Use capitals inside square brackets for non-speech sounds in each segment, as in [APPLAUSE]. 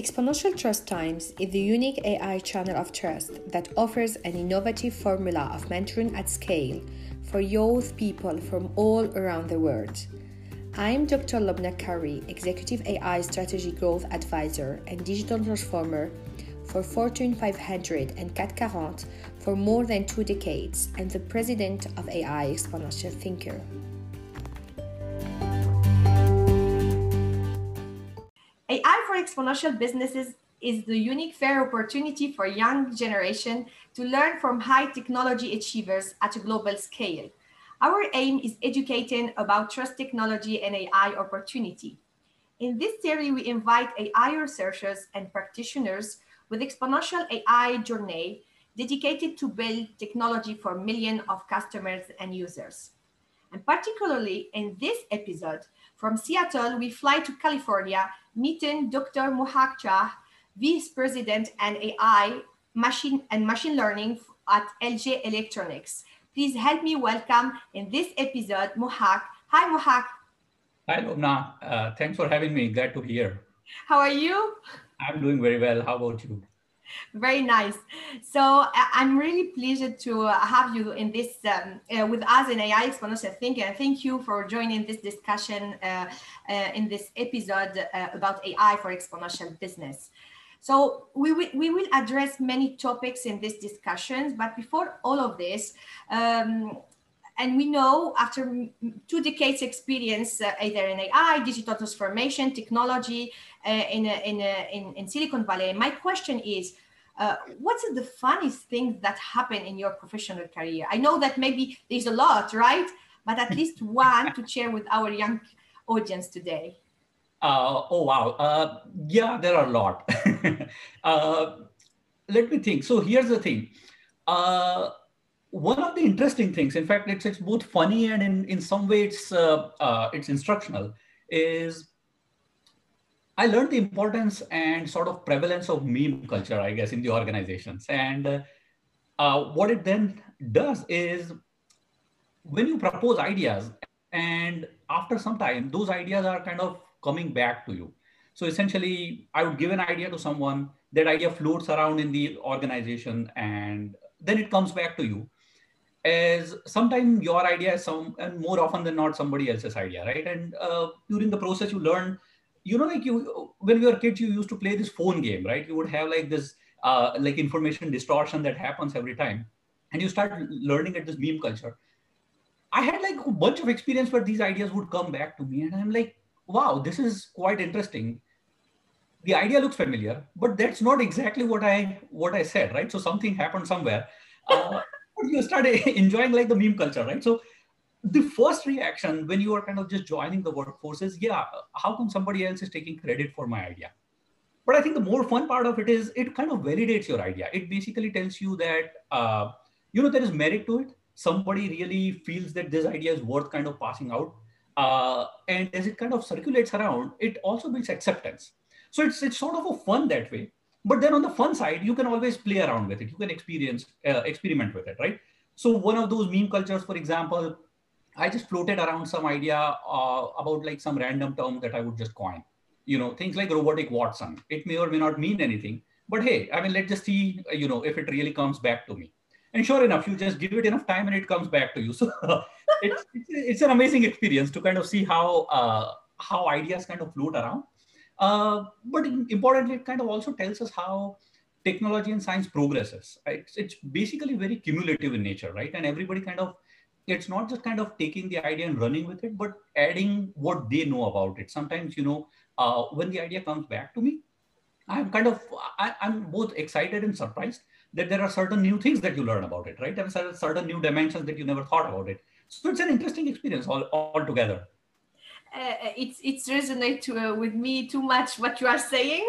Exponential Trust Times is the unique AI channel of trust that offers an innovative formula of mentoring at scale for youth people from all around the world. I'm Dr. Lobna Karoui, Executive AI Strategy Growth Advisor and Digital Transformer for Fortune 500 and CAC 40 for more than two decades and the President of AI Exponential Thinker. Exponential businesses is the unique fair opportunity for young generation to learn from high technology achievers at a global scale. Our aim is educating about trust technology and AI opportunity. In this series, we invite AI researchers and practitioners with exponential AI journey dedicated to build technology for millions of customers and users. And particularly in this episode, from Seattle, we fly to California, meeting Dr. Mohak Shah, Vice President and AI machine and machine learning at LG Electronics. Please help me welcome in this episode Mohak. Hi, Mohak. Hi, Lobna. Uh, thanks for having me. Glad to hear. How are you? I'm doing very well. How about you? Very nice. So I'm really pleased to uh, have you in this um, uh, with us in AI Exponential Thinking. And thank you for joining this discussion uh, uh in this episode uh, about AI for exponential business. So we will, we will address many topics in these discussions, but before all of this, um, and we know after two decades experience uh, either in AI, digital transformation, technology uh, in, in, in, in, Silicon Valley, my question is, uh, what's the funniest thing that happened in your professional career? I know that maybe there's a lot, right? But at least [LAUGHS] one to share with our young audience today. Uh, oh, wow. Uh, yeah, there are a lot. [LAUGHS] Uh, let me think. So here's the thing uh, one of the interesting things, in fact, it's, it's both funny and in, in some way it's, uh, uh, it's instructional, is I learned the importance and sort of prevalence of meme culture, I guess, in the organizations. And uh, uh, what it then does is when you propose ideas, and after some time, those ideas are kind of coming back to you. So essentially, I would give an idea to someone, that idea floats around in the organization, and then it comes back to you as sometimes your idea is some and more often than not somebody else's idea right? And uh, during the process you learn you know like you when you were kids you used to play this phone game right? You would have like this uh, like information distortion that happens every time and you start learning at this meme culture. I had like a bunch of experience where these ideas would come back to me and i'm like wow this is quite interesting. The idea looks familiar but that's not exactly what i what i said right? So something happened somewhere. Uh, you start [LAUGHS] enjoying like the meme culture, right? So the first reaction when you are kind of just joining the workforce is, yeah, how come somebody else is taking credit for my idea? But I think the more fun part of it is it kind of validates your idea. It basically tells you that, uh, you know, there is merit to it. Somebody really feels that this idea is worth kind of passing out. Uh, and as it kind of circulates around, it also builds acceptance. So it's, it's sort of a fun that way but then on the fun side you can always play around with it. You can experience uh, experiment with it right? So one of those meme cultures for example i just floated around some idea uh, about like some random term that i would just coin. You know things like robotic watson. It may or may not mean anything but hey i mean let's just see uh, you know if it really comes back to me. And sure enough you just give it enough time and it comes back to you. [LAUGHS] So it's, it's, it's, an amazing experience to kind of see how uh, how ideas kind of float around uh, but importantly, it kind of also tells us how technology and science progresses. It's, it's basically very cumulative in nature, right? And everybody kind of, it's not just kind of taking the idea and running with it, but adding what they know about it. Sometimes, you know, uh, when the idea comes back to me, I'm kind of, I, am both excited and surprised that there are certain new things that you learn about it, right? And certain new dimensions that you never thought about it. So it's an interesting experience all, all together uh, it's it's resonate to, uh, with me too much what you are saying.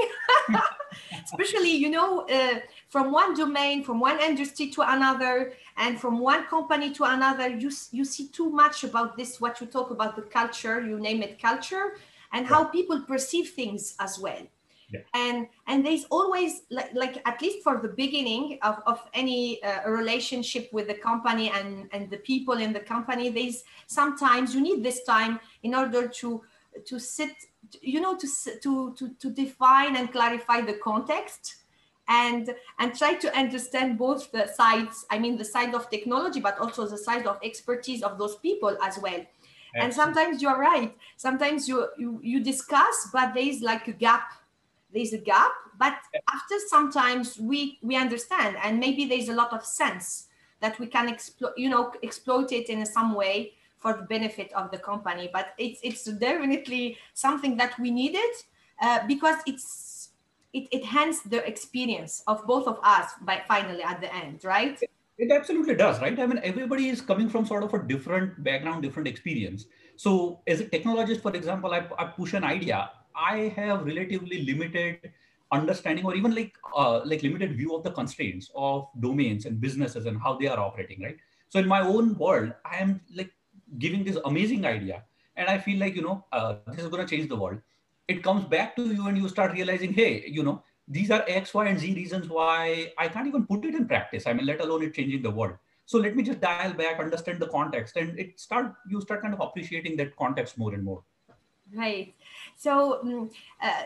[LAUGHS] Especially you know uh, from one domain from one industry to another and from one company to another you you see too much about this what you talk about the culture you name it culture and how people perceive things as well yeah. and and there's always like, like at least for the beginning of, of any uh, relationship with the company and and the people in the company there's sometimes you need this time in order to to sit you know to to to, to define and clarify the context and and try to understand both the sides i mean the side of technology but also the side of expertise of those people as well Absolutely. and sometimes you're right sometimes you, you you discuss but there is like a gap there's a gap but after sometimes we we understand and maybe there's a lot of sense that we can exploit you know exploit it in some way for the benefit of the company. But it's it's definitely something that we needed uh, because it's it enhances the experience of both of us by finally at the end right? It absolutely does right? I mean everybody is coming from sort of a different background different experience. So as a technologist for example i, I push an idea i have relatively limited understanding or even like uh, like limited view of the constraints of domains and businesses and how they are operating right? So in my own world i am like giving this amazing idea and i feel like you know uh, this is going to change the world. It comes back to you and you start realizing hey you know these are x y and z reasons why i can't even put it in practice. I mean let alone it changing the world. So let me just dial back understand the context and it start you start kind of appreciating that context more and more. Right so um, uh,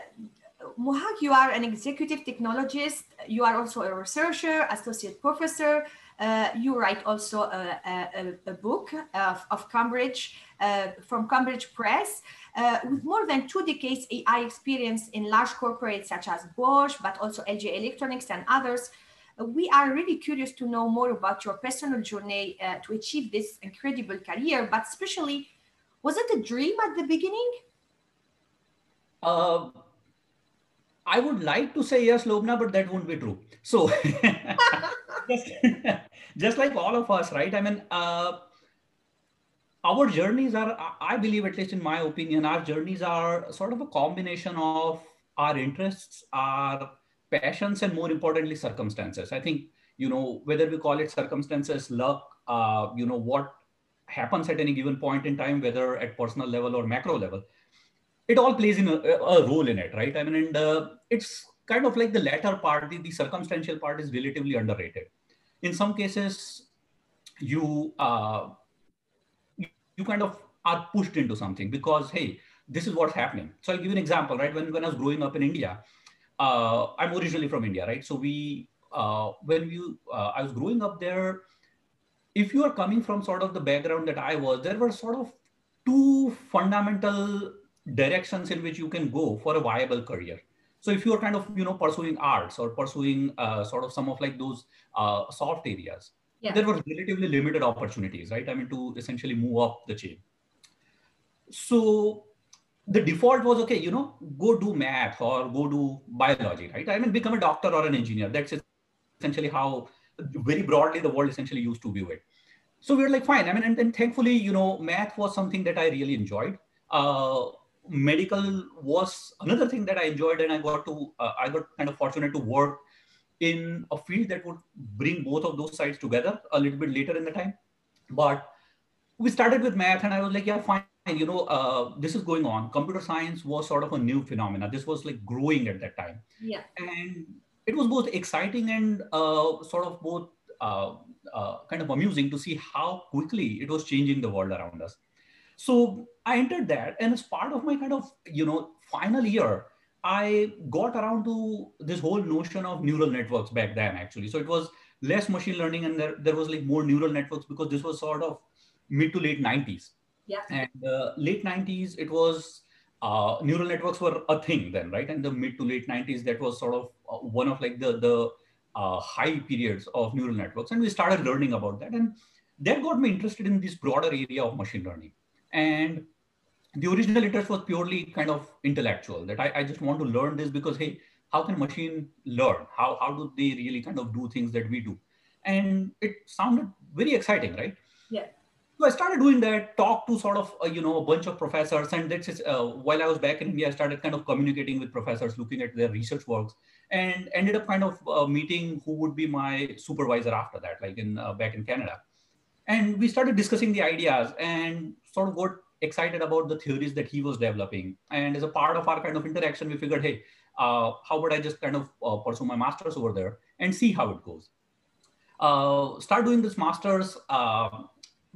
Mohak, you are an executive technologist. You are also a researcher, associate professor. Uh, you write also a, a, a book of, of Cambridge uh, from Cambridge Press. Uh, with more than two decades AI experience in large corporates such as Bosch, but also LG Electronics and others, we are really curious to know more about your personal journey uh, to achieve this incredible career, but especially, was it a dream at the beginning? Uh, I would like to say yes, Lobna, but that won't be true. So, [LAUGHS] just, [LAUGHS] just like all of us, right? I mean, uh, our journeys are, I believe, at least in my opinion, our journeys are sort of a combination of our interests, our passions, and more importantly, circumstances. I think, you know, whether we call it circumstances, luck, uh, you know, what happens at any given point in time, whether at personal level or macro level it all plays in a, a role in it, right? I mean, and uh, it's kind of like the latter part, the, the circumstantial part is relatively underrated. In some cases, you uh, you, kind of are pushed into something because hey, this is what's happening. So I'll give you an example, right? When when I was growing up in India, uh, I'm originally from India, right? So we uh, when you uh, I was growing up there, if you are coming from sort of the background that I was, there were sort of two fundamental directions in which you can go for a viable career. So if you're kind of you know pursuing arts or pursuing uh, sort of some of like those uh, soft areas yeah. there were relatively limited opportunities right? I mean to essentially move up the chain. So the default was okay you know go do math or go do biology right? I mean become a doctor or an engineer. That's essentially how very broadly the world essentially used to view it. So we were like fine. I mean and, and thankfully you know math was something that i really enjoyed. Uh, medical was another thing that I enjoyed, and I got to uh, I got kind of fortunate to work in a field that would bring both of those sides together a little bit later in the time. But we started with math, and I was like, yeah, fine. You know, uh, this is going on. Computer science was sort of a new phenomena. This was like growing at that time. Yeah. And it was both exciting and uh, sort of both uh, uh, kind of amusing to see how quickly it was changing the world around us. So I entered that, and as part of my kind of you know final year, I got around to this whole notion of neural networks back then. Actually, so it was less machine learning, and there, there was like more neural networks because this was sort of mid to late 90s. Yeah. And uh, late 90s, it was uh, neural networks were a thing then, right? And the mid to late 90s, that was sort of uh, one of like the the uh, high periods of neural networks, and we started learning about that, and that got me interested in this broader area of machine learning. And the original interest was purely kind of intellectual that I, I just want to learn this because, hey, how can machine learn? How, how do they really kind of do things that we do? And it sounded very exciting, right? Yeah. So I started doing that, talked to sort of, uh, you know, a bunch of professors. And that's uh, while I was back in India, I started kind of communicating with professors, looking at their research works and ended up kind of uh, meeting who would be my supervisor after that, like in uh, back in Canada. And we started discussing the ideas and sort of got excited about the theories that he was developing. And as a part of our kind of interaction, we figured, hey, uh, how would I just kind of uh, pursue my master's over there and see how it goes? Uh, start doing this master's, uh,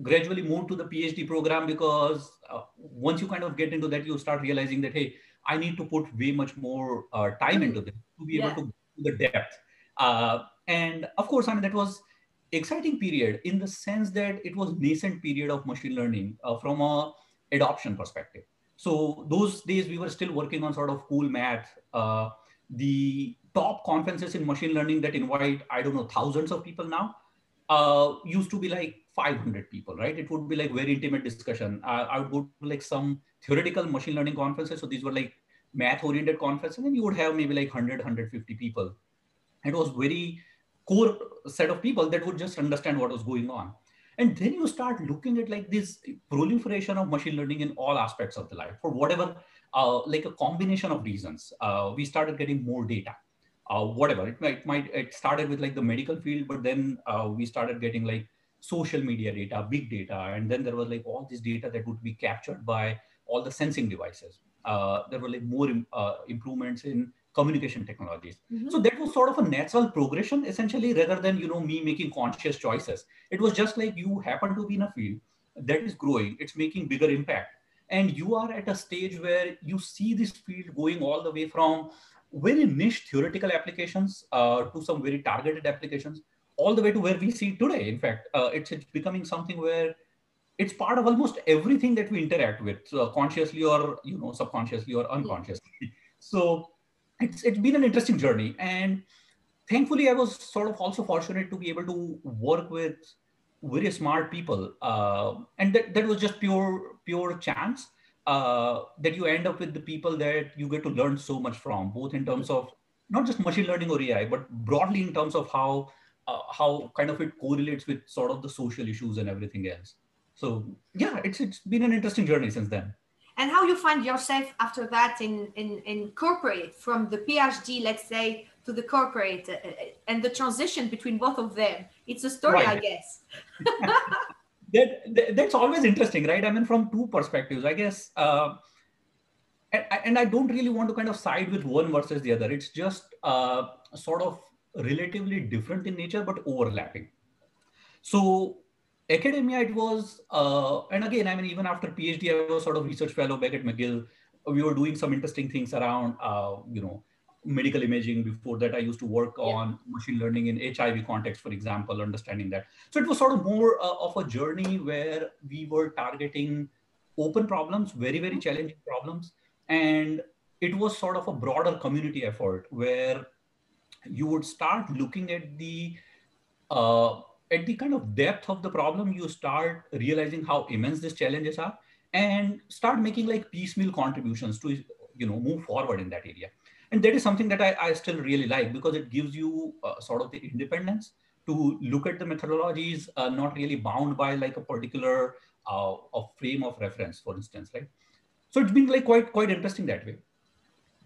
gradually move to the PhD program because uh, once you kind of get into that, you start realizing that, hey, I need to put way much more uh, time into this to be yeah. able to the depth. Uh, and of course, I mean, that was exciting period in the sense that it was nascent period of machine learning uh, from a adoption perspective. So those days we were still working on sort of cool math. Uh, the top conferences in machine learning that invite, I don't know, thousands of people now, uh, used to be like 500 people, right? It would be like very intimate discussion. Uh, I would go to like some theoretical machine learning conferences. So these were like math oriented conferences and you would have maybe like 100, 150 people. It was very core set of people that would just understand what was going on. And then you start looking at like this proliferation of machine learning in all aspects of the life for whatever, uh, like a combination of reasons. Uh, we started getting more data. Uh, whatever it might, might it started with like the medical field but then uh, we started getting like social media data big data and then there was like all this data that would be captured by all the sensing devices uh, there were like more uh, improvements in communication technologies. Mm-hmm. so that was sort of a natural progression essentially rather than you know me making conscious choices. It was just like you happen to be in a field that is growing it's making bigger impact and you are at a stage where you see this field going all the way from very niche theoretical applications uh, to some very targeted applications all the way to where we see today. In fact uh, it's, it's becoming something where it's part of almost everything that we interact with uh, consciously or you know subconsciously or unconsciously. [LAUGHS] So it's it's been an interesting journey. And thankfully i was sort of also fortunate to be able to work with very smart people. Uh, and that, that was just pure pure chance uh, that you end up with the people that you get to learn so much from both in terms of not just machine learning or ai but broadly in terms of how uh, how kind of it correlates with sort of the social issues and everything else. So yeah it's it's been an interesting journey since then and how you find yourself after that in in, in corporate from the phd let's say to the corporate uh, uh, and the transition between both of them. It's a story right. i guess. [LAUGHS] That, that, that's always interesting right? I mean from two perspectives i guess uh, and, and i don't really want to kind of side with one versus the other. It's just uh, sort of relatively different in nature but overlapping. So academia, it was, uh, and again, I mean, even after PhD, I was sort of research fellow back at McGill. We were doing some interesting things around, uh, you know, medical imaging. Before that, I used to work yeah. on machine learning in HIV context, for example, understanding that. So it was sort of more uh, of a journey where we were targeting open problems, very, very mm-hmm. challenging problems. And it was sort of a broader community effort where you would start looking at the uh, at the kind of depth of the problem, you start realizing how immense these challenges are and start making like piecemeal contributions to you know move forward in that area. And that is something that i, I still really like because it gives you uh, sort of the independence to look at the methodologies uh, not really bound by like a particular uh, a frame of reference for instance right? So it's been like quite quite interesting that way.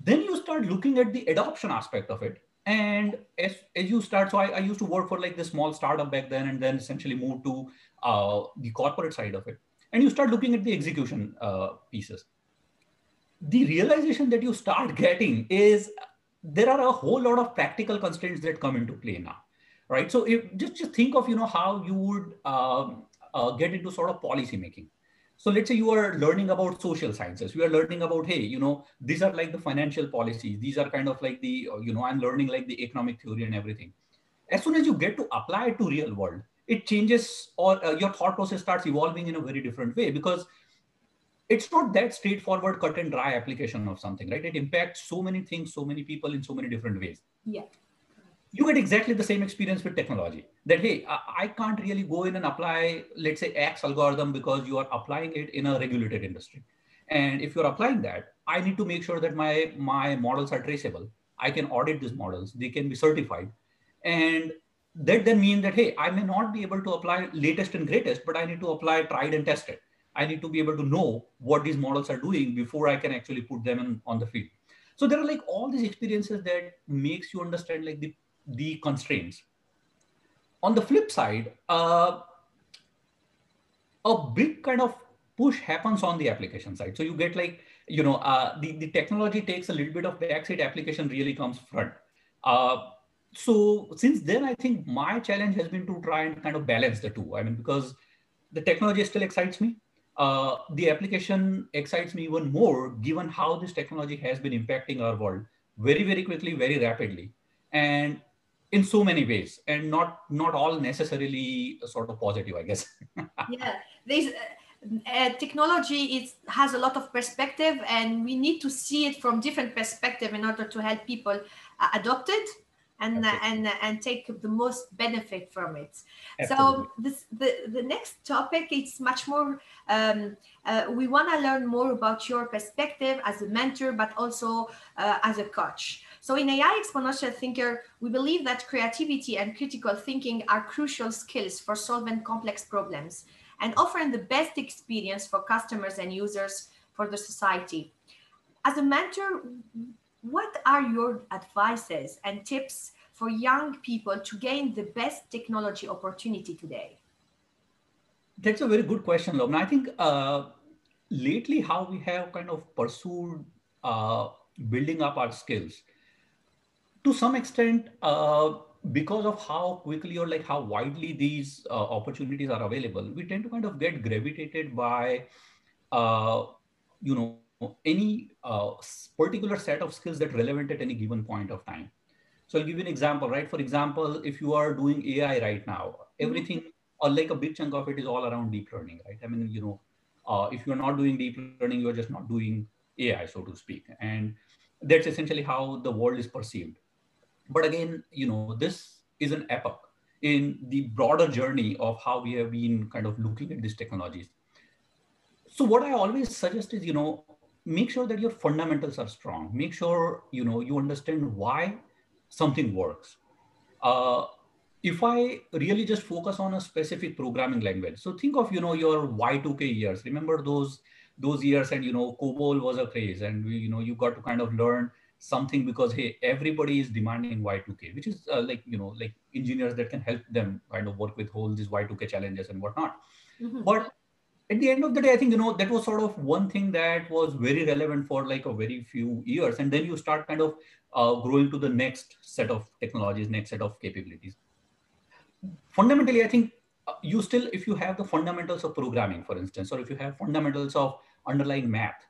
Then you start looking at the adoption aspect of it and as, as you start so I, I used to work for like the small startup back then and then essentially moved to uh, the corporate side of it. And you start looking at the execution uh, pieces. The realization that you start getting is there are a whole lot of practical constraints that come into play now right? So if, just just think of you know how you would um, uh, get into sort of policy making so let's say you are learning about social sciences. You are learning about, hey, you know, these are like the financial policies. These are kind of like the, you know, I'm learning like the economic theory and everything. As soon as you get to apply it to real world, it changes or uh, your thought process starts evolving in a very different way because it's not that straightforward cut and dry application of something, right? It impacts so many things, so many people in so many different ways. Yeah you get exactly the same experience with technology that hey i can't really go in and apply let's say x algorithm because you are applying it in a regulated industry. And if you're applying that i need to make sure that my my models are traceable. I can audit these models. They can be certified. And that then means that hey i may not be able to apply latest and greatest but i need to apply tried and tested. I need to be able to know what these models are doing before i can actually put them in, on the field. So there are like all these experiences that makes you understand like the the constraints. On the flip side, uh, a big kind of push happens on the application side. So you get like, you know, uh, the, the technology takes a little bit of backseat, application really comes front. Uh, so since then, I think my challenge has been to try and kind of balance the two. I mean, because the technology still excites me, uh, the application excites me even more given how this technology has been impacting our world very, very quickly, very rapidly, and in so many ways, and not not all necessarily sort of positive, I guess. [LAUGHS] yeah, there's. Uh, uh, technology is, has a lot of perspective and we need to see it from different perspective in order to help people uh, adopt it and uh, and uh, and take the most benefit from it. Absolutely. So this the the next topic is much more. Um, uh, we want to learn more about your perspective as a mentor, but also uh, as a coach. So in AI Exponential Thinker, we believe that creativity and critical thinking are crucial skills for solving complex problems and offering the best experience for customers and users for the society. As a mentor, what are your advices and tips for young people to gain the best technology opportunity today? That's a very good question, Lobna. I think uh, lately how we have kind of pursued uh, building up our skills to some extent uh, because of how quickly or like how widely these uh, opportunities are available we tend to kind of get gravitated by uh, you know any uh, particular set of skills that relevant at any given point of time. So I'll give you an example, right? For example, if you are doing AI right now, mm-hmm. everything or like a big chunk of it is all around deep learning, right? I mean, you know, uh, if you're not doing deep learning, you're just not doing AI, so to speak. And that's essentially how the world is perceived. But again, you know, this is an epoch in the broader journey of how we have been kind of looking at these technologies. So what I always suggest is, you know, make sure that your fundamentals are strong. Make sure you know you understand why something works. Uh, if i really just focus on a specific programming language so think of you know your y2k years. Remember those those years and you know cobol was a craze and you know you got to kind of learn something because hey everybody is demanding y2k which is uh, like you know like engineers that can help them kind of work with all these y2k challenges and whatnot mm-hmm. but at the end of the day, I think, you know, that was sort of one thing that was very relevant for like a very few years. And then you start kind of uh, growing to the next set of technologies, next set of capabilities. Fundamentally, I think uh, you still, if you have the fundamentals of programming, for instance, or if you have fundamentals of underlying math,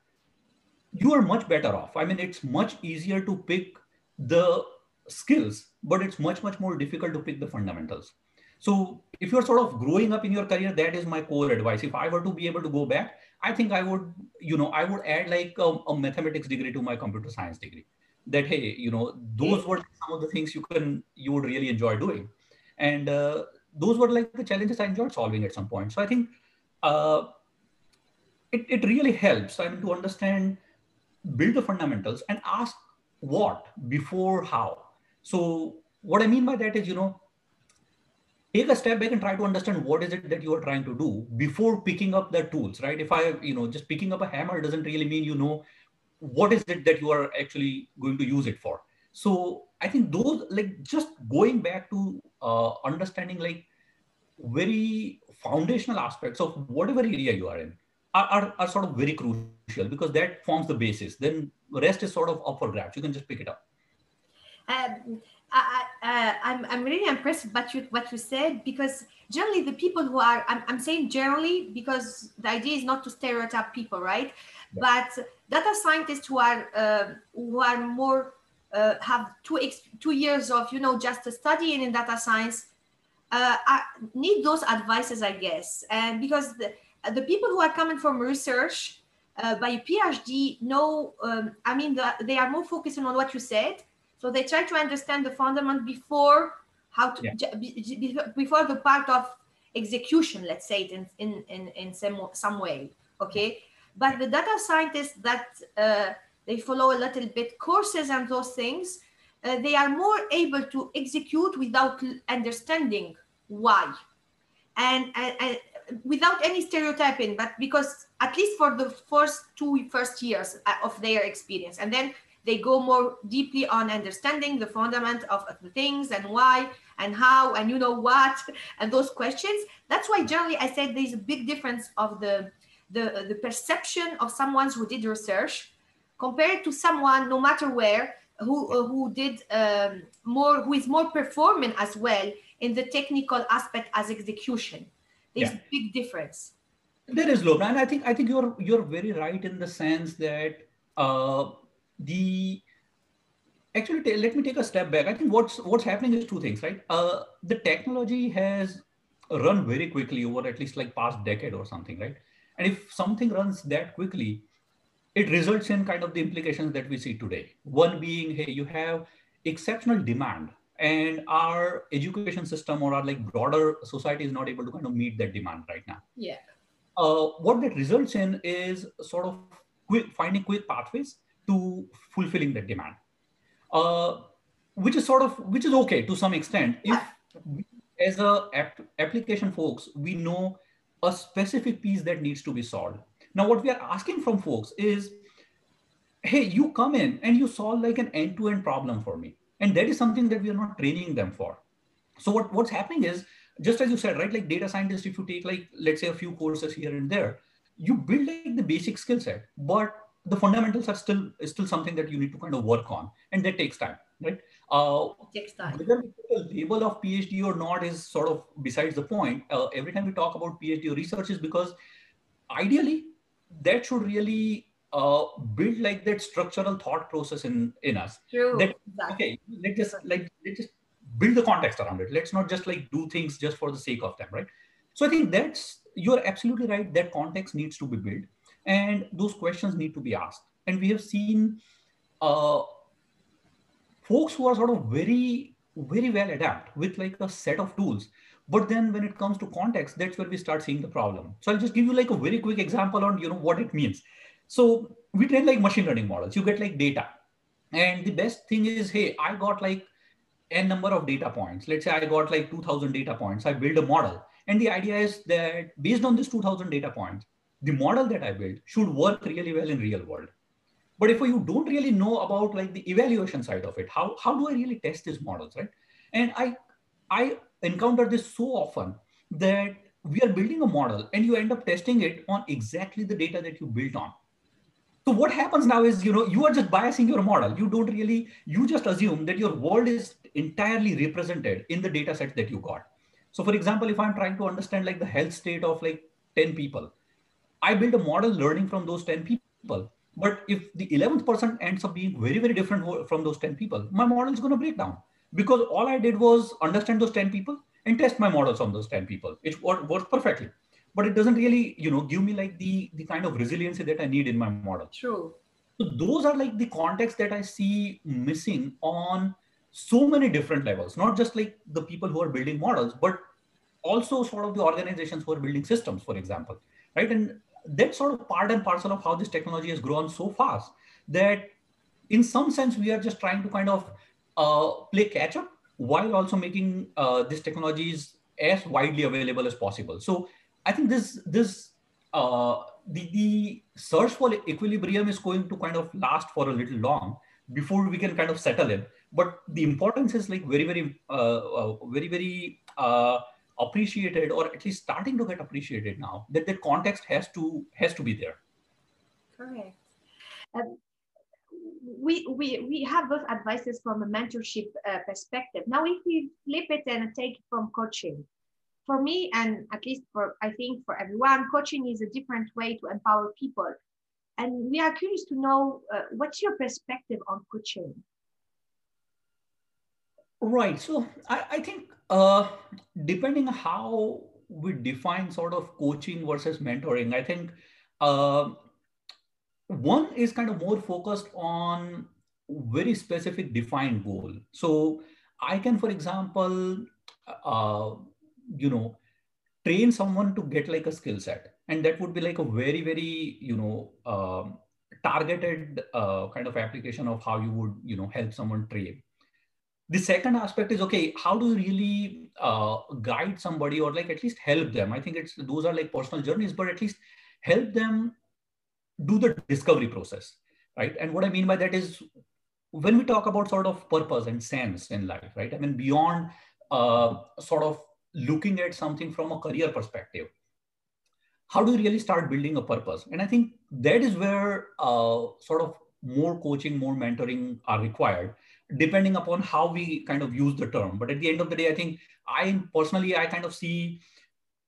you are much better off. I mean, it's much easier to pick the skills, but it's much, much more difficult to pick the fundamentals. So if you're sort of growing up in your career, that is my core advice. If I were to be able to go back, I think I would, you know, I would add like a, a mathematics degree to my computer science degree. That hey, you know, those were some of the things you can you would really enjoy doing, and uh, those were like the challenges I enjoyed solving at some point. So I think uh, it it really helps. I mean to understand, build the fundamentals, and ask what before how. So what I mean by that is, you know, take a step back and try to understand what is it that you are trying to do before picking up the tools right? If i you know just picking up a hammer doesn't really mean you know what is it that you are actually going to use it for. So i think those like just going back to uh, understanding like very foundational aspects of whatever area you are in are, are, are sort of very crucial because that forms the basis. Then the rest is sort of up for grabs. You can just pick it up. Um, I, uh, I'm, I'm really impressed by you, what you said because generally the people who are I'm, I'm saying generally because the idea is not to stereotype people right? Yeah. but data scientists who are uh, who are more uh, have two ex- two years of you know just studying in data science uh, need those advices I guess. And because the, the people who are coming from research uh, by PhD know um, I mean the, they are more focusing on what you said so they try to understand the fundament before how to yeah. before the part of execution, let's say it in in in, in some some way. Okay, but the data scientists that uh, they follow a little bit courses and those things, uh, they are more able to execute without understanding why, and, and, and without any stereotyping, but because at least for the first two first years uh, of their experience, and then they go more deeply on understanding the fundament of, the things and why and how and you know what [LAUGHS] and those questions. That's why generally i said there's a big difference of the the, the perception of someone who did research compared to someone no matter where who uh, who did um, more who is more performing as well in the technical aspect as execution there's yeah. a big difference There is low, and I think I think you're you're very right in the sense that uh, the actually let me take a step back. I think what's what's happening is two things, right? Uh, the technology has run very quickly over at least like past decade or something, right? And if something runs that quickly, it results in kind of the implications that we see today. One being, hey, you have exceptional demand and our education system or our like broader society is not able to kind of meet that demand right now. Yeah. Uh, what that results in is sort of quick, finding quick pathways to fulfilling that demand, uh, which is sort of which is okay to some extent if we, as a ap- application folks we know a specific piece that needs to be solved. Now, what we are asking from folks is, hey, you come in and you solve like an end-to-end problem for me and that is something that we are not training them for. So what, what's happening is just as you said right like data scientist if you take like let's say a few courses here and there you build like the basic skill set but the fundamentals are still is still something that you need to kind of work on and that takes time right? Uh, takes time. whether the label of phd or not is sort of besides the point. Uh, every time we talk about phd or research is because ideally that should really uh, build like that structural thought process in in us. True. That, exactly. Okay, let's just like let's just build the context around it. Let's not just like do things just for the sake of them, right? So I think that's you're absolutely right. That context needs to be built, and those questions need to be asked. And we have seen uh, folks who are sort of very very well adapt with like a set of tools but then when it comes to context that's where we start seeing the problem so i'll just give you like a very quick example on you know what it means so we train like machine learning models. You get like data. And the best thing is, hey, I got like n number of data points. Let's say I got like 2000 data points. I build a model. And the idea is that based on this 2000 data points, the model that I built should work really well in real world. But if you don't really know about like the evaluation side of it, how, how do I really test these models, right? And I, I encounter this so often that we are building a model and you end up testing it on exactly the data that you built on so what happens now is, you know, you are just biasing your model. You don't really, you just assume that your world is entirely represented in the data set that you got. So for example, if I'm trying to understand like the health state of like 10 people, I build a model learning from those 10 people. But if the 11th person ends up being very, very different from those 10 people, my model is going to break down because all I did was understand those 10 people and test my models on those 10 people. It worked perfectly but it doesn't really you know give me like the the kind of resiliency that i need in my model. True. So those are like the context that i see missing on so many different levels. Not just like the people who are building models but also sort of the organizations who are building systems for example right? And that's sort of part and parcel of how this technology has grown so fast that in some sense we are just trying to kind of uh, play catch up while also making uh, these technologies as widely available as possible. So I think this this uh, the the search for equilibrium is going to kind of last for a little long before we can kind of settle in. But the importance is like very very uh, uh, very very uh, appreciated, or at least starting to get appreciated now. That the context has to has to be there. Correct. Um, we, we, we have both advices from a mentorship uh, perspective. Now, if we flip it and take it from coaching, for me, and at least for I think for everyone, coaching is a different way to empower people. And we are curious to know uh, what's your perspective on coaching? Right. So I, I think uh, depending how we define sort of coaching versus mentoring, I think uh, one is kind of more focused on very specific defined goal. So I can, for example, uh, you know train someone to get like a skill set. And that would be like a very very you know um, targeted uh, kind of application of how you would you know help someone train. The second aspect is okay how do you really uh, guide somebody or like at least help them? I think it's those are like personal journeys but at least help them do the discovery process right? And what i mean by that is when we talk about sort of purpose and sense in life right? I mean beyond uh, sort of looking at something from a career perspective how do you really start building a purpose and i think that is where uh, sort of more coaching more mentoring are required depending upon how we kind of use the term but at the end of the day i think i personally i kind of see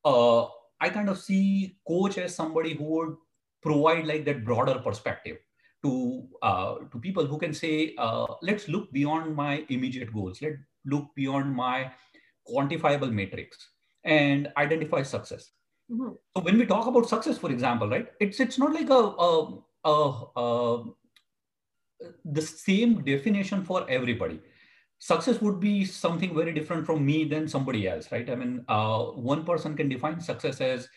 uh, I kind of see coach as somebody who would provide like that broader perspective to uh, to people who can say, uh, let's look beyond my immediate goals. Let's look beyond my quantifiable matrix and identify success. Mm-hmm. So when we talk about success, for example, right, it's it's not like a, a, a, a the same definition for everybody success would be something very different from me than somebody else, right? I mean, uh, one person can define success as,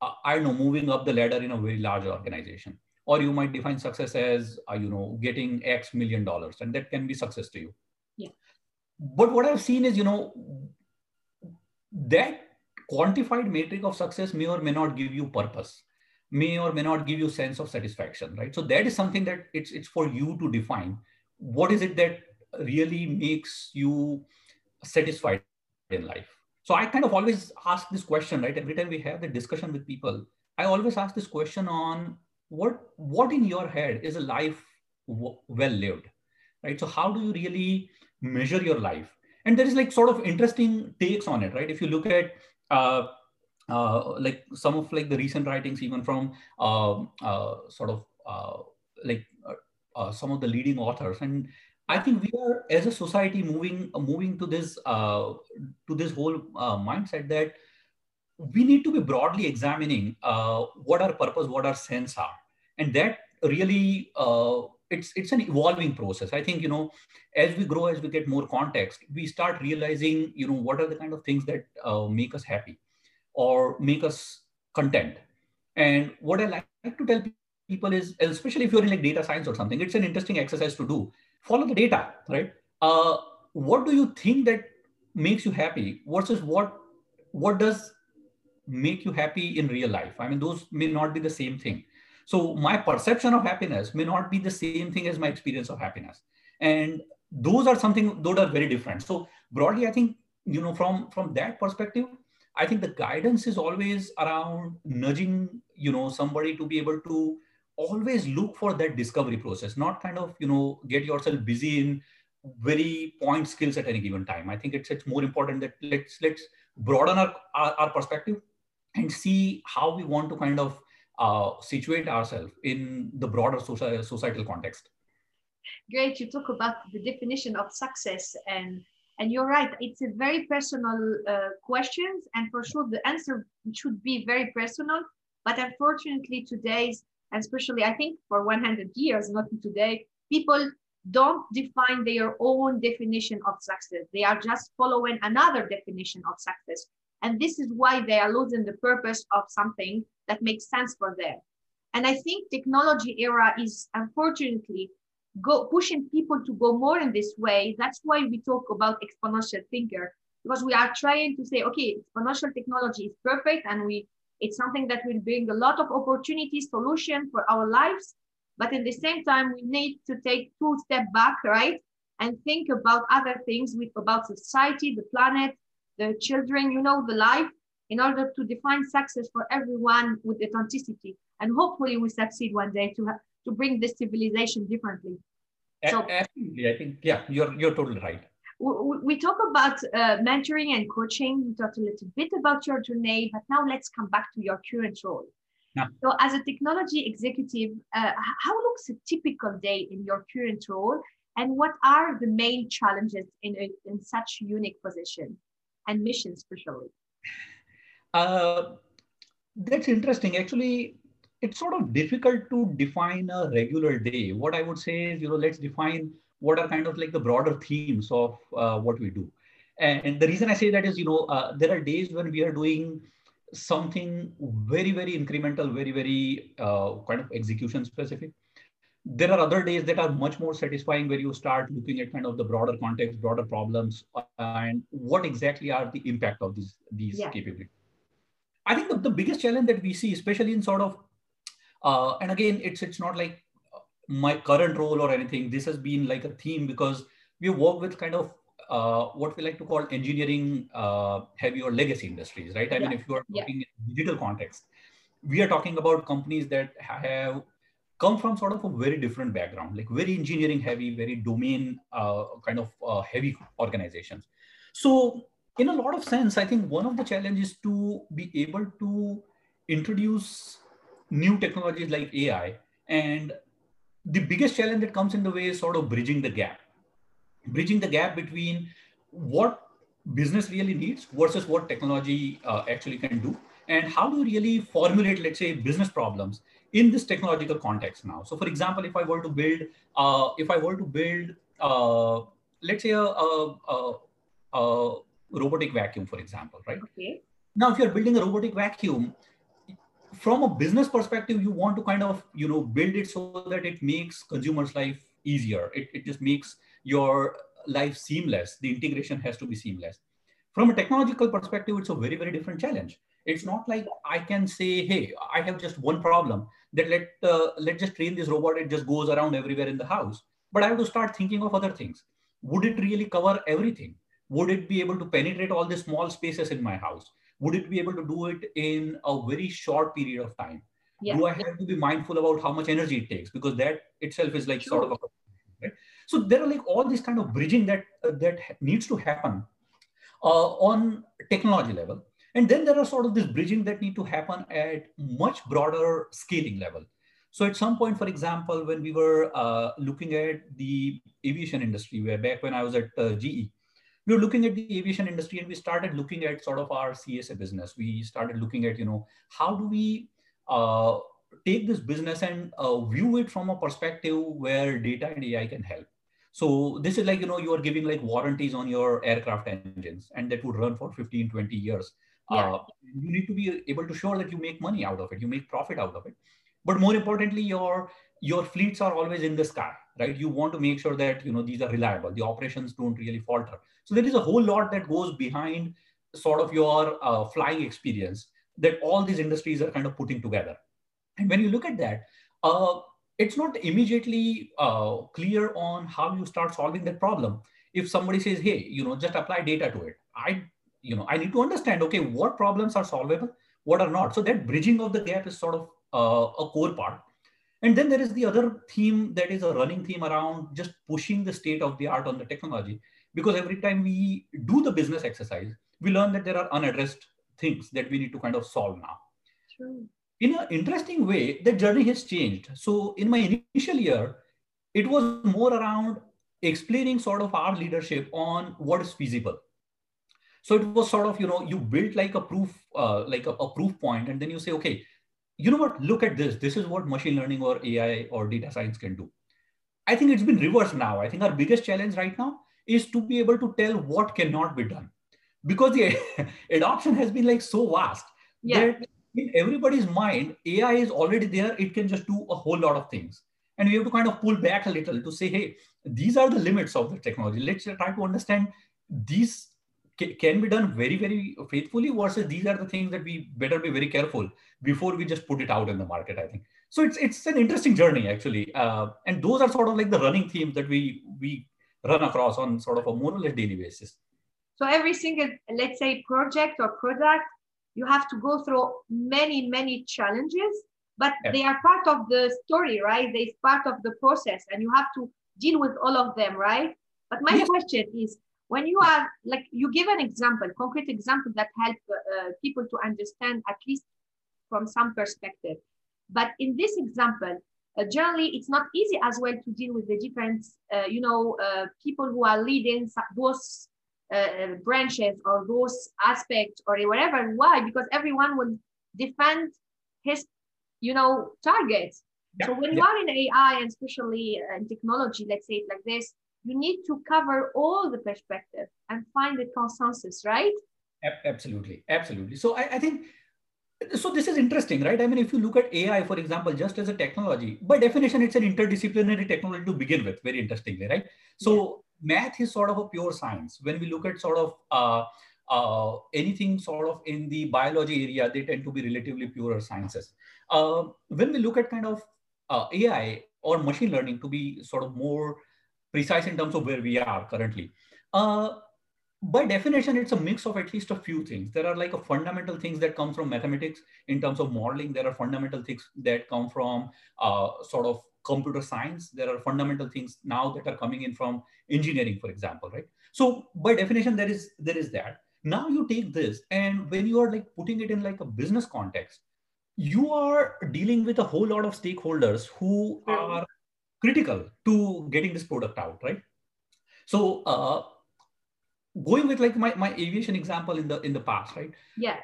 uh, I don't know, moving up the ladder in a very large organization. Or you might define success as, uh, you know, getting X million dollars, and that can be success to you. Yeah. But what I've seen is, you know, that quantified metric of success may or may not give you purpose may or may not give you sense of satisfaction right? So that is something that it's it's for you to define. What is it that really makes you satisfied in life? So i kind of always ask this question right? Every time we have the discussion with people i always ask this question on what what in your head is a life w- well lived right? So how do you really measure your life and there is like sort of interesting takes on it right? If you look at uh, uh, like some of like the recent writings even from uh, uh, sort of uh, like uh, some of the leading authors. And I think we are as a society moving moving to this uh, to this whole mindset that we need to be broadly examining what our purpose, what our sense are, and that really uh, it's it's an evolving process. I think you know as we grow, as we get more context, we start realizing you know what are the kind of things that uh, make us happy or make us content. And what I like to tell people is, especially if you're in like data science or something, it's an interesting exercise to do follow the data, right? Uh, what do you think that makes you happy versus what what does make you happy in real life? I mean, those may not be the same thing. So my perception of happiness may not be the same thing as my experience of happiness, and those are something those are very different. So broadly, I think you know from from that perspective, I think the guidance is always around nudging you know somebody to be able to always look for that discovery process not kind of you know get yourself busy in very point skills at any given time i think it's it's more important that let's let's broaden our, our, our perspective and see how we want to kind of uh, situate ourselves in the broader social, societal context great you talk about the definition of success and and you're right it's a very personal uh, questions and for sure the answer should be very personal but unfortunately today's and especially I think for 100 years, not today, people don't define their own definition of success. They are just following another definition of success. And this is why they are losing the purpose of something that makes sense for them. And I think technology era is unfortunately go pushing people to go more in this way. That's why we talk about exponential thinker, because we are trying to say, okay, exponential technology is perfect and we it's something that will bring a lot of opportunities, solution for our lives. But at the same time, we need to take two step back, right? And think about other things with about society, the planet, children, you know, the life, in order to define success for everyone with authenticity. And hopefully we succeed one day to, to bring this civilization differently. So, Absolutely. I think, yeah, you're, you're totally right we talk about uh, mentoring and coaching. We talked a little bit about your journey, but now let's come back to your current role. Yeah. So, as a technology executive, uh, how looks a typical day in your current role, and what are the main challenges in a, in such unique position and mission, especially? Uh, that's interesting. Actually, it's sort of difficult to define a regular day. What I would say is, you know, let's define what are kind of like the broader themes of uh, what we do. And the reason I say that is, you know, uh, there are days when we are doing something very, very incremental, very, very uh, kind of execution specific. There are other days that are much more satisfying where you start looking at kind of the broader context, broader problems, and what exactly are the impact of these, these yeah. capabilities. I think the, the biggest challenge that we see, especially in sort of, uh, and again, it's it's not like my current role or anything, this has been like a theme because we work with kind of uh, what we like to call engineering uh, heavy or legacy industries, right? I yeah. mean, if you are talking yeah. in digital context, we are talking about companies that have come from sort of a very different background, like very engineering heavy, very domain uh, kind of uh, heavy organizations. So in a lot of sense, I think one of the challenges to be able to introduce new technologies like AI. And the biggest challenge that comes in the way is sort of bridging the gap. Bridging the gap between what business really needs versus what technology uh, actually can do. And how do you really formulate, let's say, business problems in this technological context now? So, for example, if I were to build, uh, if I were to build, uh, let's say, a, a, a, a robotic vacuum, for example, right? Okay. Now, if you're building a robotic vacuum, from a business perspective, you want to kind of you know build it so that it makes consumers' life easier. It, it just makes your life seamless. The integration has to be seamless. From a technological perspective, it's a very, very different challenge. It's not like I can say, hey, I have just one problem that let uh, let just train this robot. It just goes around everywhere in the house. But I have to start thinking of other things. Would it really cover everything? Would it be able to penetrate all the small spaces in my house? Would it be able to do it in a very short period of time? Yeah. Do I have to be mindful about how much energy it takes? Because that itself is like sure. sort of a right? So there are like all this kind of bridging that uh, that needs to happen uh, on technology level, and then there are sort of this bridging that need to happen at much broader scaling level. So at some point, for example, when we were uh, looking at the aviation industry, where back when I was at uh, GE, we were looking at the aviation industry and we started looking at sort of our CSA business. We started looking at, you know, how do we uh, take this business and uh, view it from a perspective where data and AI can help. So this is like, you know, you are giving like warranties on your aircraft engines and that would run for 15, 20 years. Yeah. Uh, you need to be able to show that you make money out of it, you make profit out of it. But more importantly, your your fleets are always in the sky, right? You want to make sure that you know these are reliable. The operations don't really falter. So there is a whole lot that goes behind sort of your uh, flying experience that all these industries are kind of putting together. And when you look at that, uh, it's not immediately uh, clear on how you start solving that problem. If somebody says, "Hey, you know, just apply data to it," I, you know, I need to understand. Okay, what problems are solvable, what are not. So that bridging of the gap is sort of uh, a core part. And then there is the other theme that is a running theme around just pushing the state of the art on the technology because every time we do the business exercise we learn that there are unaddressed things that we need to kind of solve now True. in an interesting way the journey has changed so in my initial year it was more around explaining sort of our leadership on what is feasible so it was sort of you know you built like a proof uh, like a, a proof point and then you say okay you know what? Look at this. This is what machine learning or ai or data science can do. I think it's been reversed now. I think our biggest challenge right now is to be able to tell what cannot be done because the [LAUGHS] adoption has been like so vast yeah. that in everybody's mind ai is already there. It can just do a whole lot of things. And we have to kind of pull back a little to say hey these are the limits of the technology. Let's try to understand these can be done very very faithfully versus these are the things that we better be very careful before we just put it out in the market i think so it's it's an interesting journey actually uh, and those are sort of like the running themes that we we run across on sort of a more or less daily basis. So every single, let's say, project or product, you have to go through many, many challenges, but yeah. they are part of the story, right? They're part of the process, and you have to deal with all of them, right? But my yes. question is, when you are like you give an example, concrete example that help uh, people to understand at least from some perspective. But in this example, uh, generally it's not easy as well to deal with the different uh, you know uh, people who are leading those uh, uh, branches or those aspects or whatever why because everyone will defend his you know targets yeah, so when yeah. you are in ai and especially uh, in technology let's say it like this you need to cover all the perspective and find the consensus right? Absolutely absolutely. So I, I think so this is interesting right? I mean if you look at ai for example just as a technology by definition it's an interdisciplinary technology to begin with very interestingly right? So yeah. math is sort of a pure science. When we look at sort of uh, uh, anything sort of in the biology area they tend to be relatively purer sciences. Uh, when we look at kind of uh, ai or machine learning to be sort of more precise in terms of where we are currently uh, by definition, it's a mix of at least a few things. There are like a fundamental things that come from mathematics in terms of modeling. There are fundamental things that come from uh, sort of computer science. There are fundamental things now that are coming in from engineering, for example, right? So by definition, there is there is that. Now you take this, and when you are like putting it in like a business context, you are dealing with a whole lot of stakeholders who are critical to getting this product out, right? So uh, going with like my, my aviation example in the in the past, right? Yeah.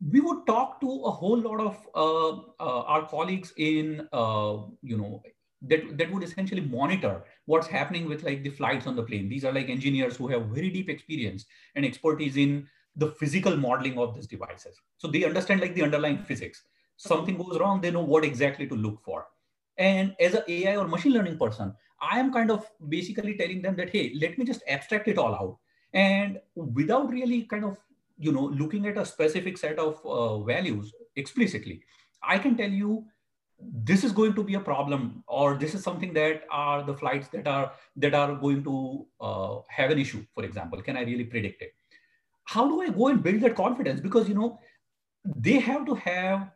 We would talk to a whole lot of uh, uh, our colleagues in uh, you know that that would essentially monitor what's happening with like the flights on the plane. These are like engineers who have very deep experience and expertise in the physical modeling of these devices. So they understand like the underlying physics. Something goes wrong, they know what exactly to look for. And as an AI or machine learning person, I am kind of basically telling them that, hey, let me just abstract it all out. And without really kind of, you know, looking at a specific set of uh, values explicitly, I can tell you this is going to be a problem or this is something that are the flights that are that are going to uh, have an issue for example. Can i really predict it? How do i go and build that confidence? Because you know they have to have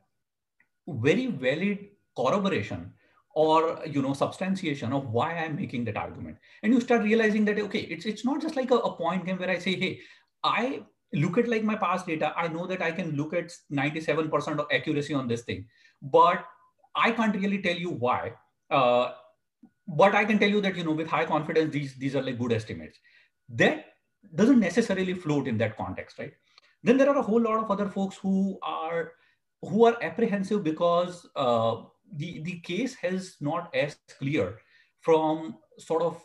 very valid corroboration or you know substantiation of why i'm making that argument. And you start realizing that okay it's it's not just like a, a point game where i say hey i look at like my past data. I know that i can look at 97% of accuracy on this thing. But i can't really tell you why. Uh, but i can tell you that you know with high confidence these these are like good estimates. That doesn't necessarily float in that context right? Then there are a whole lot of other folks who are who are apprehensive because uh, the, the case has not as clear from sort of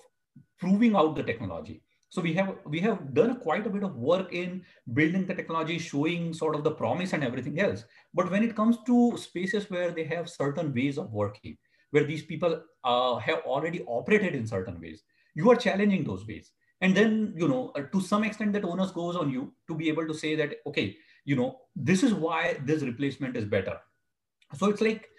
proving out the technology. So we have we have done quite a bit of work in building the technology, showing sort of the promise and everything else. But when it comes to spaces where they have certain ways of working, where these people uh, have already operated in certain ways, you are challenging those ways. And then you know uh, to some extent that onus goes on you to be able to say that okay, you know this is why this replacement is better. So it's like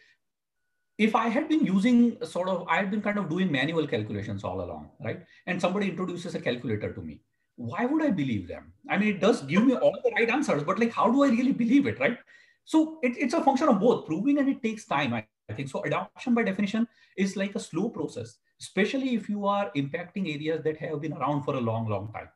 if I had been using sort of, I had been kind of doing manual calculations all along, right? And somebody introduces a calculator to me. Why would I believe them? I mean, it does give me all the right answers, but like, how do I really believe it, right? So it, it's a function of both proving and it takes time. I, I think so. Adoption by definition is like a slow process, especially if you are impacting areas that have been around for a long, long time.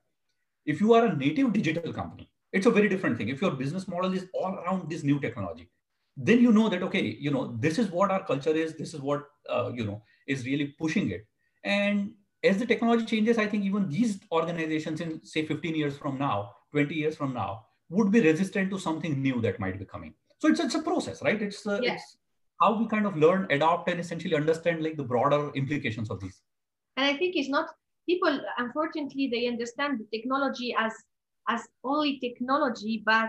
If you are a native digital company, it's a very different thing. If your business model is all around this new technology, then you know that okay you know this is what our culture is this is what uh, you know is really pushing it. And as the technology changes i think even these organizations in say 15 years from now 20 years from now would be resistant to something new that might be coming. So it's, it's a process right? It's, uh, yes. it's how we kind of learn adopt and essentially understand like the broader implications of these. And i think it's not people unfortunately they understand the technology as as only technology but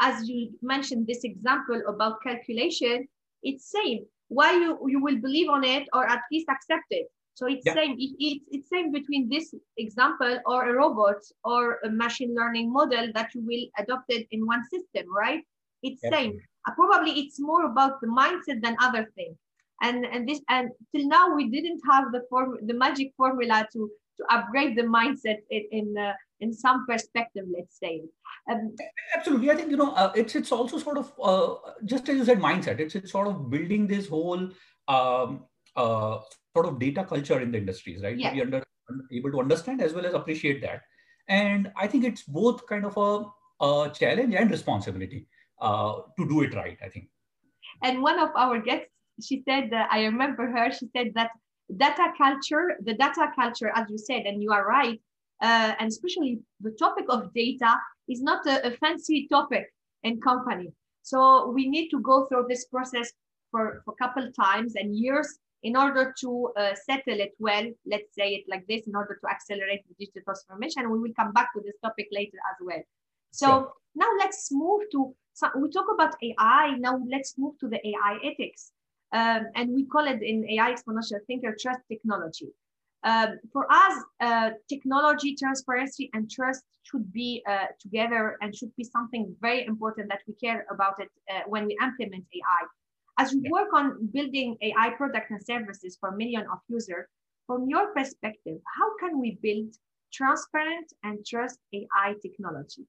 as you mentioned this example about calculation, it's same. Why you, you will believe on it or at least accept it. So it's yeah. same. It, it's it's same between this example or a robot or a machine learning model that you will adopt it in one system, right? It's yeah. same. Uh, probably it's more about the mindset than other things. And and this and till now we didn't have the form the magic formula to to upgrade the mindset in in, uh, in some perspective let's say. Um, absolutely. I think you know uh, it's it's also sort of uh, just as you said mindset. It's it's sort of building this whole um, uh, sort of data culture in the industries right? Yeah. to be under, able to understand as well as appreciate that. And i think it's both kind of a, a challenge and responsibility uh, to do it right i think. And one of our guests she said that i remember her she said that data culture, the data culture, as you said, and you are right, uh, and especially the topic of data is not a, a, fancy topic in company. So we need to go through this process for, for a couple times and years in order to uh, settle it well, let's say it like this, in order to accelerate the digital transformation. We will come back to this topic later as well. So sure. now let's move to, so we talk about AI, now let's move to the AI ethics. Um, and we call it in AI exponential thinker trust technology. Um, for us, uh, technology, transparency, and trust should be uh, together and should be something very important that we care about it uh, when we implement AI. As we work on building AI products and services for millions of users, from your perspective, how can we build transparent and trust AI technology?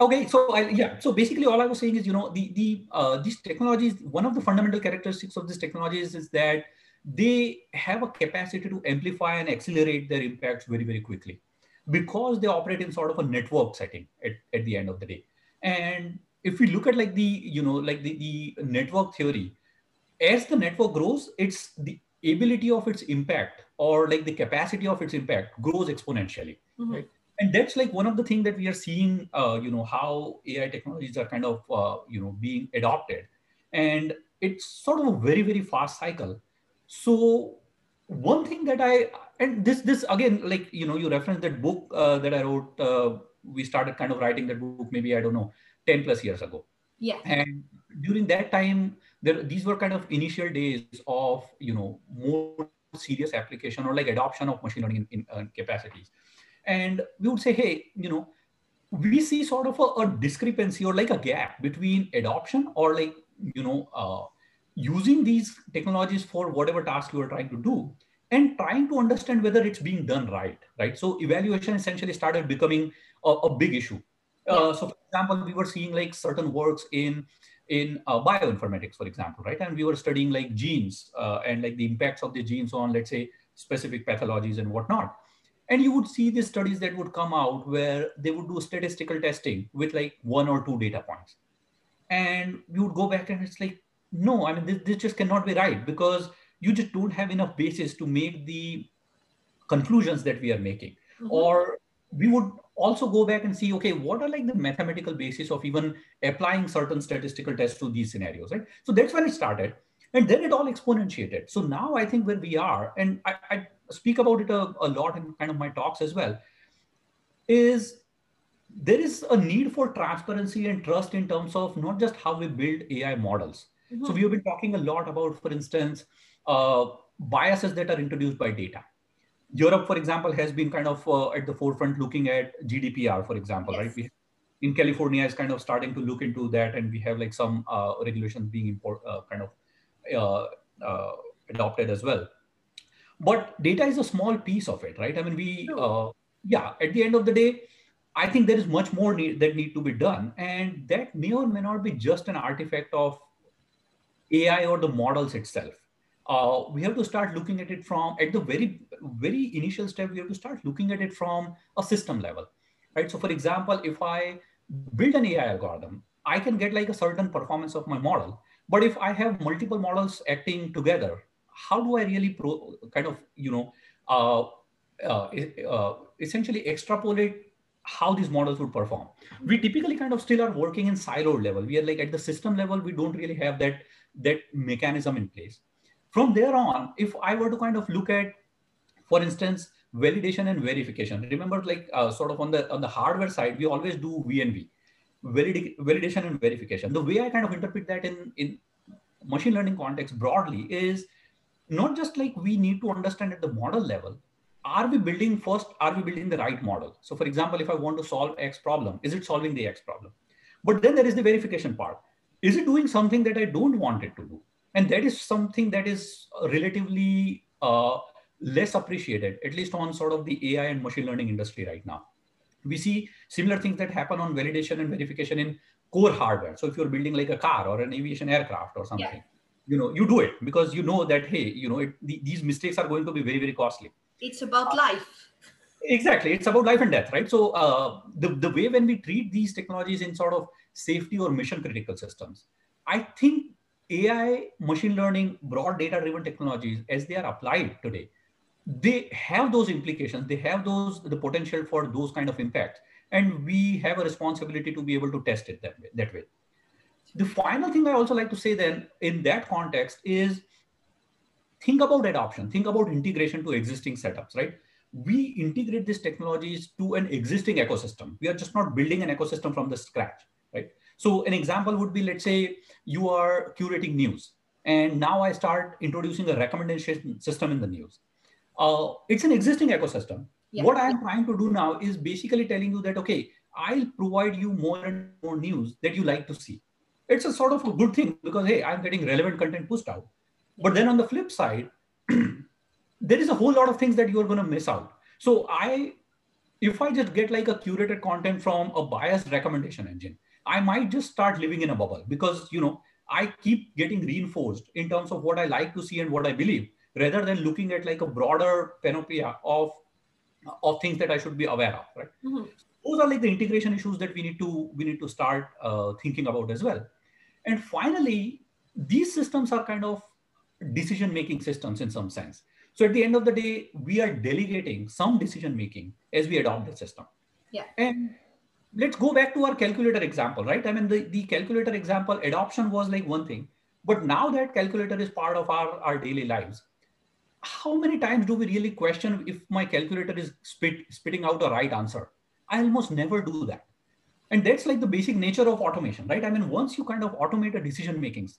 Okay, so I, yeah, so basically all I was saying is, you know, the the uh, these technologies, one of the fundamental characteristics of these technologies is that they have a capacity to amplify and accelerate their impacts very very quickly. because they operate in sort of a network setting at, at the end of the day. And if we look at like the, you know, like the, the network theory, as the network grows, it's the ability of its impact or like the capacity of its impact grows exponentially, mm-hmm. right? And that's like one of the things that we are seeing, uh, you know, how AI technologies are kind of, uh, you know, being adopted. And it's sort of a very, very fast cycle. So one thing that I, and this, this again, like, you know, you referenced that book uh, that I wrote, uh, we started kind of writing that book, maybe, I don't know, 10 plus years ago. Yeah. And during that time, there, these were kind of initial days of you know more serious application or like adoption of machine learning in, in uh, capacities and we would say hey you know we see sort of a, a, discrepancy or like a gap between adoption or like you know uh, using these technologies for whatever task you are trying to do and trying to understand whether it's being done right right so evaluation essentially started becoming a, a big issue uh, so for example we were seeing like certain works in in uh, bioinformatics, for example, right? And we were studying like genes uh, and like the impacts of the genes on, let's say, specific pathologies and whatnot. And you would see these studies that would come out where they would do statistical testing with like one or two data points. And you would go back and it's like, no, I mean, this, this just cannot be right because you just don't have enough basis to make the conclusions that we are making. Mm-hmm. Or we would also go back and see, okay, what are like the mathematical basis of even applying certain statistical tests to these scenarios, right? So that's when it started. And then it all exponentiated. So now I think where we are, and I, I speak about it a, a lot in kind of my talks as well, is there is a need for transparency and trust in terms of not just how we build AI models. Mm-hmm. So we have been talking a lot about, for instance, uh, biases that are introduced by data. Europe, for example, has been kind of uh, at the forefront looking at GDPR, for example, yes. right? We, in California is kind of starting to look into that, and we have like some uh, regulations being import, uh, kind of uh, uh, adopted as well. But data is a small piece of it, right? I mean, we, uh, yeah, at the end of the day, I think there is much more need, that need to be done, and that may or may not be just an artifact of AI or the models itself. Uh, we have to start looking at it from at the very very initial step we have to start looking at it from a system level right? So for example if i build an ai algorithm i can get like a certain performance of my model. But if i have multiple models acting together how do i really pro, kind of you know uh, uh, uh essentially extrapolate how these models would perform? We typically kind of still are working in siloed level. We are like at the system level we don't really have that that mechanism in place from there on, if I were to kind of look at, for instance, validation and verification, remember like uh, sort of on the on the hardware side, we always do VNV, valid, validation and verification. The way I kind of interpret that in, in machine learning context broadly is not just like we need to understand at the model level, are we building first, are we building the right model? So for example, if I want to solve X problem, is it solving the X problem? But then there is the verification part. Is it doing something that I don't want it to do? and that is something that is relatively uh, less appreciated at least on sort of the ai and machine learning industry right now. We see similar things that happen on validation and verification in core hardware. So if you're building like a car or an aviation aircraft or something yeah. you know you do it because you know that hey you know it, these mistakes are going to be very very costly. It's about life. Exactly. It's about life and death right? So uh, the, the way when we treat these technologies in sort of safety or mission critical systems i think AI, machine learning, broad data driven technologies, as they are applied today, they have those implications. They have those the potential for those kind of impacts. And we have a responsibility to be able to test it that way. That way. The final thing I also like to say then in that context is think about adoption, think about integration to existing setups, right? We integrate these technologies to an existing ecosystem. We are just not building an ecosystem from the scratch, right? So an example would be, let's say you are curating news and now I start introducing a recommendation system in the news. Uh, it's an existing ecosystem. Yeah. What I'm trying to do now is basically telling you that, okay, I'll provide you more and more news that you like to see. It's a sort of a good thing because, hey, I'm getting relevant content pushed out. But then on the flip side, [CLEARS THROAT] there is a whole lot of things that you're going to miss out. So I, if I just get like a curated content from a biased recommendation engine, I might just start living in a bubble because, you know, I keep getting reinforced in terms of what I like to see and what I believe, rather than looking at like a broader panoplia of of things that I should be aware of, right? Mm-hmm. Those are like the integration issues that we need to we need to start uh, thinking about as well. And finally, these systems are kind of decision making systems in some sense. So at the end of the day, we are delegating some decision making as we adopt the system. Yeah. And let's go back to our calculator example, right? I mean, the, the calculator example adoption was like one thing, but now that calculator is part of our, our daily lives, how many times do we really question if my calculator is spit, spitting out a right answer? I almost never do that. And that's like the basic nature of automation, right? I mean, once you kind of automate a decision makings,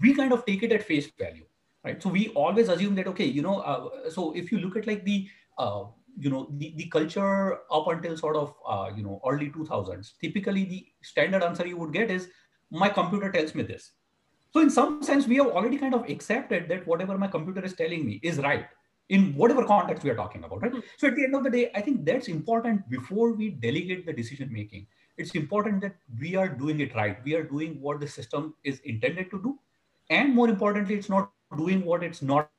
we kind of take it at face value, right? So we always assume that, okay, you know, uh, so if you look at like the, uh, you know, the, the culture up until sort of, uh, you know, early 2000s, typically the standard answer you would get is, my computer tells me this so in some sense, we have already kind of accepted that whatever my computer is telling me is right in whatever context we are talking about, right? So at the end of the day, I think that's important before we delegate the decision making. It's important that we are doing it right. We are doing what the system is intended to do. And more importantly, it's not doing what it's not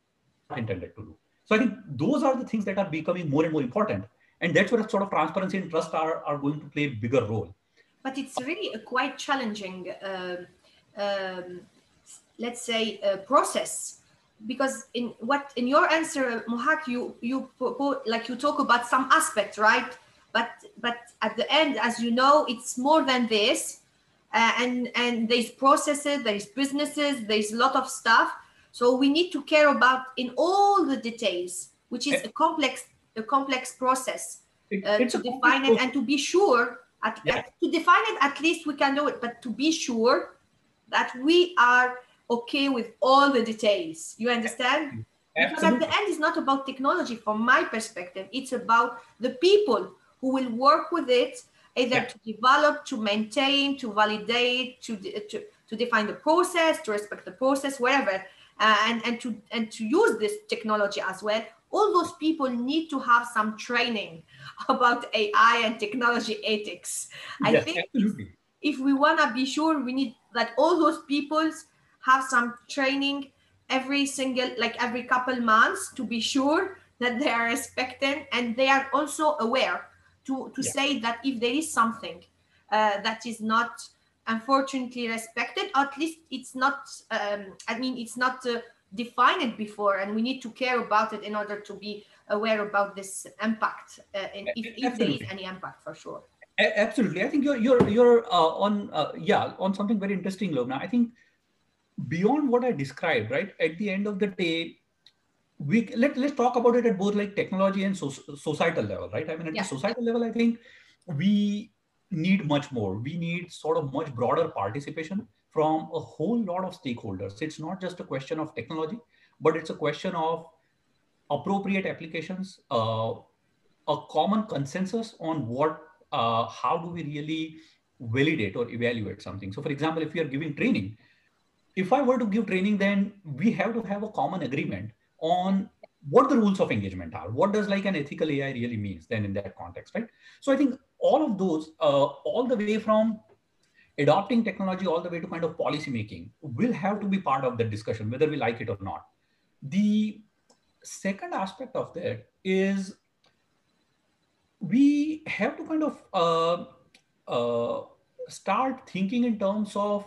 intended to do. So I think those are the things that are becoming more and more important. And that's where sort of transparency and trust are, are going to play a bigger role. But it's really a quite challenging uh, um, let's say uh, process because in what in your answer mohak you you like you talk about some aspect right but but at the end as you know it's more than this uh, and and there's processes there's businesses there's a lot of stuff so we need to care about in all the details which is a complex a complex process uh, to define it and to be sure at, yeah. at, to define it at least we can do it but to be sure that we are okay with all the details. You understand? Absolutely. Because at the end, it's not about technology from my perspective. It's about the people who will work with it, either yeah. to develop, to maintain, to validate, to, to, to define the process, to respect the process, whatever, uh, and, and, to, and to use this technology as well. All those people need to have some training [LAUGHS] about AI and technology ethics. I yes, think if, if we want to be sure, we need that all those people have some training every single like every couple months to be sure that they are respected and they are also aware to to yeah. say that if there is something uh, that is not unfortunately respected at least it's not um, i mean it's not uh, defined before and we need to care about it in order to be aware about this impact uh, and if, if there is any impact for sure absolutely i think you're you're you're uh, on uh, yeah on something very interesting Lobna. i think beyond what I described, right? At the end of the day, we let let's talk about it at both like technology and so, societal level, right? I mean, at yeah. the societal level, I think we need much more. We need sort of much broader participation from a whole lot of stakeholders. It's not just a question of technology, but it's a question of appropriate applications, uh, a common consensus on what, uh, how do we really validate or evaluate something. So, for example, if we are giving training, if I were to give training, then we have to have a common agreement on what the rules of engagement are. What does like an ethical AI really means then in that context, right? So I think all of those, uh, all the way from adopting technology all the way to kind of policy making will have to be part of the discussion, whether we like it or not. The second aspect of that is we have to kind of uh, uh, start thinking in terms of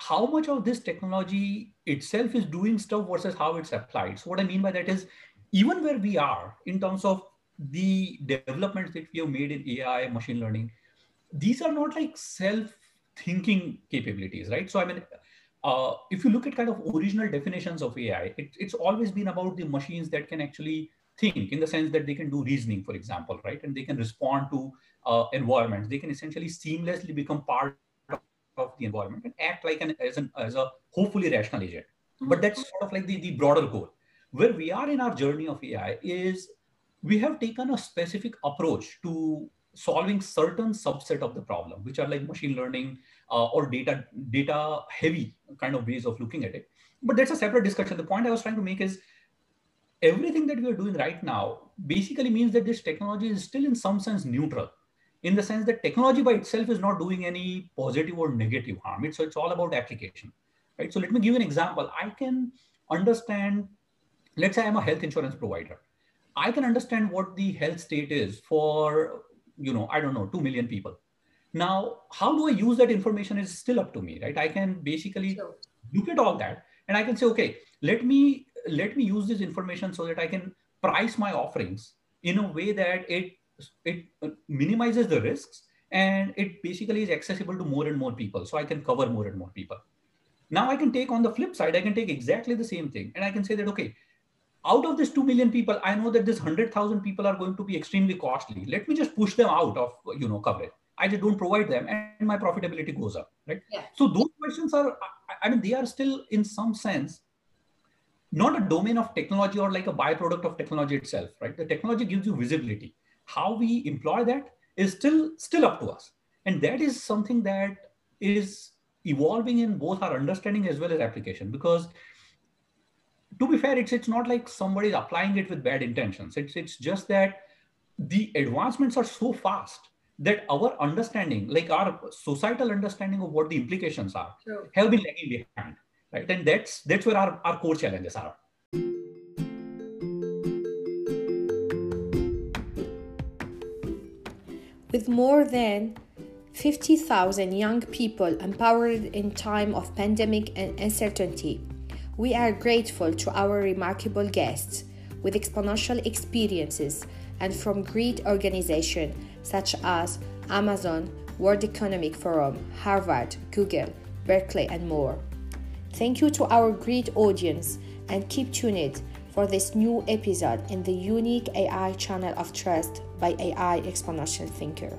how much of this technology itself is doing stuff versus how it's applied. So what I mean by that is even where we are in terms of the developments that we have made in AI, machine learning, these are not like self-thinking capabilities, right? So I mean, uh, if you look at kind of original definitions of AI, it, it's always been about the machines that can actually think in the sense that they can do reasoning, for example, right? And they can respond to uh, environments. They can essentially seamlessly become part of the environment and act like an as, an, as a hopefully rational agent. Mm-hmm. But that's sort of like the, the broader goal. Where we are in our journey of AI is we have taken a specific approach to solving certain subset of the problem, which are like machine learning uh, or data data heavy kind of ways of looking at it. But that's a separate discussion. The point I was trying to make is everything that we are doing right now basically means that this technology is still in some sense neutral in the sense that technology by itself is not doing any positive or negative harm. It's, so it's all about application, right? So let me give you an example. I can understand, let's say I'm a health insurance provider. I can understand what the health state is for, you know, I don't know, 2 million people. Now, how do I use that information is still up to me, right? I can basically sure. look at all that and I can say, okay, let me let me use this information so that I can price my offerings in a way that it it uh, minimizes the risks and it basically is accessible to more and more people. So i can cover more and more people. Now i can take on the flip side i can take exactly the same thing and i can say that okay out of this 2 million people i know that this 100000 people are going to be extremely costly. Let me just push them out of you know coverage. I just don't provide them and my profitability goes up right? Yeah. so those questions are i mean they are still in some sense not a domain of technology or like a byproduct of technology itself right? The technology gives you visibility how we employ that is still still up to us. And that is something that is evolving in both our understanding as well as application because to be fair it's it's not like somebody is applying it with bad intentions. It's it's just that the advancements are so fast that our understanding like our societal understanding of what the implications are sure. have been lagging behind right? And that's that's where our, our core challenges are with more than 50,000 young people empowered in time of pandemic and uncertainty. We are grateful to our remarkable guests with exponential experiences and from great organizations such as Amazon, World Economic Forum, Harvard, Google, Berkeley, and more. Thank you to our great audience and keep tuned for this new episode in the unique AI channel of trust by AI Exponential Thinker.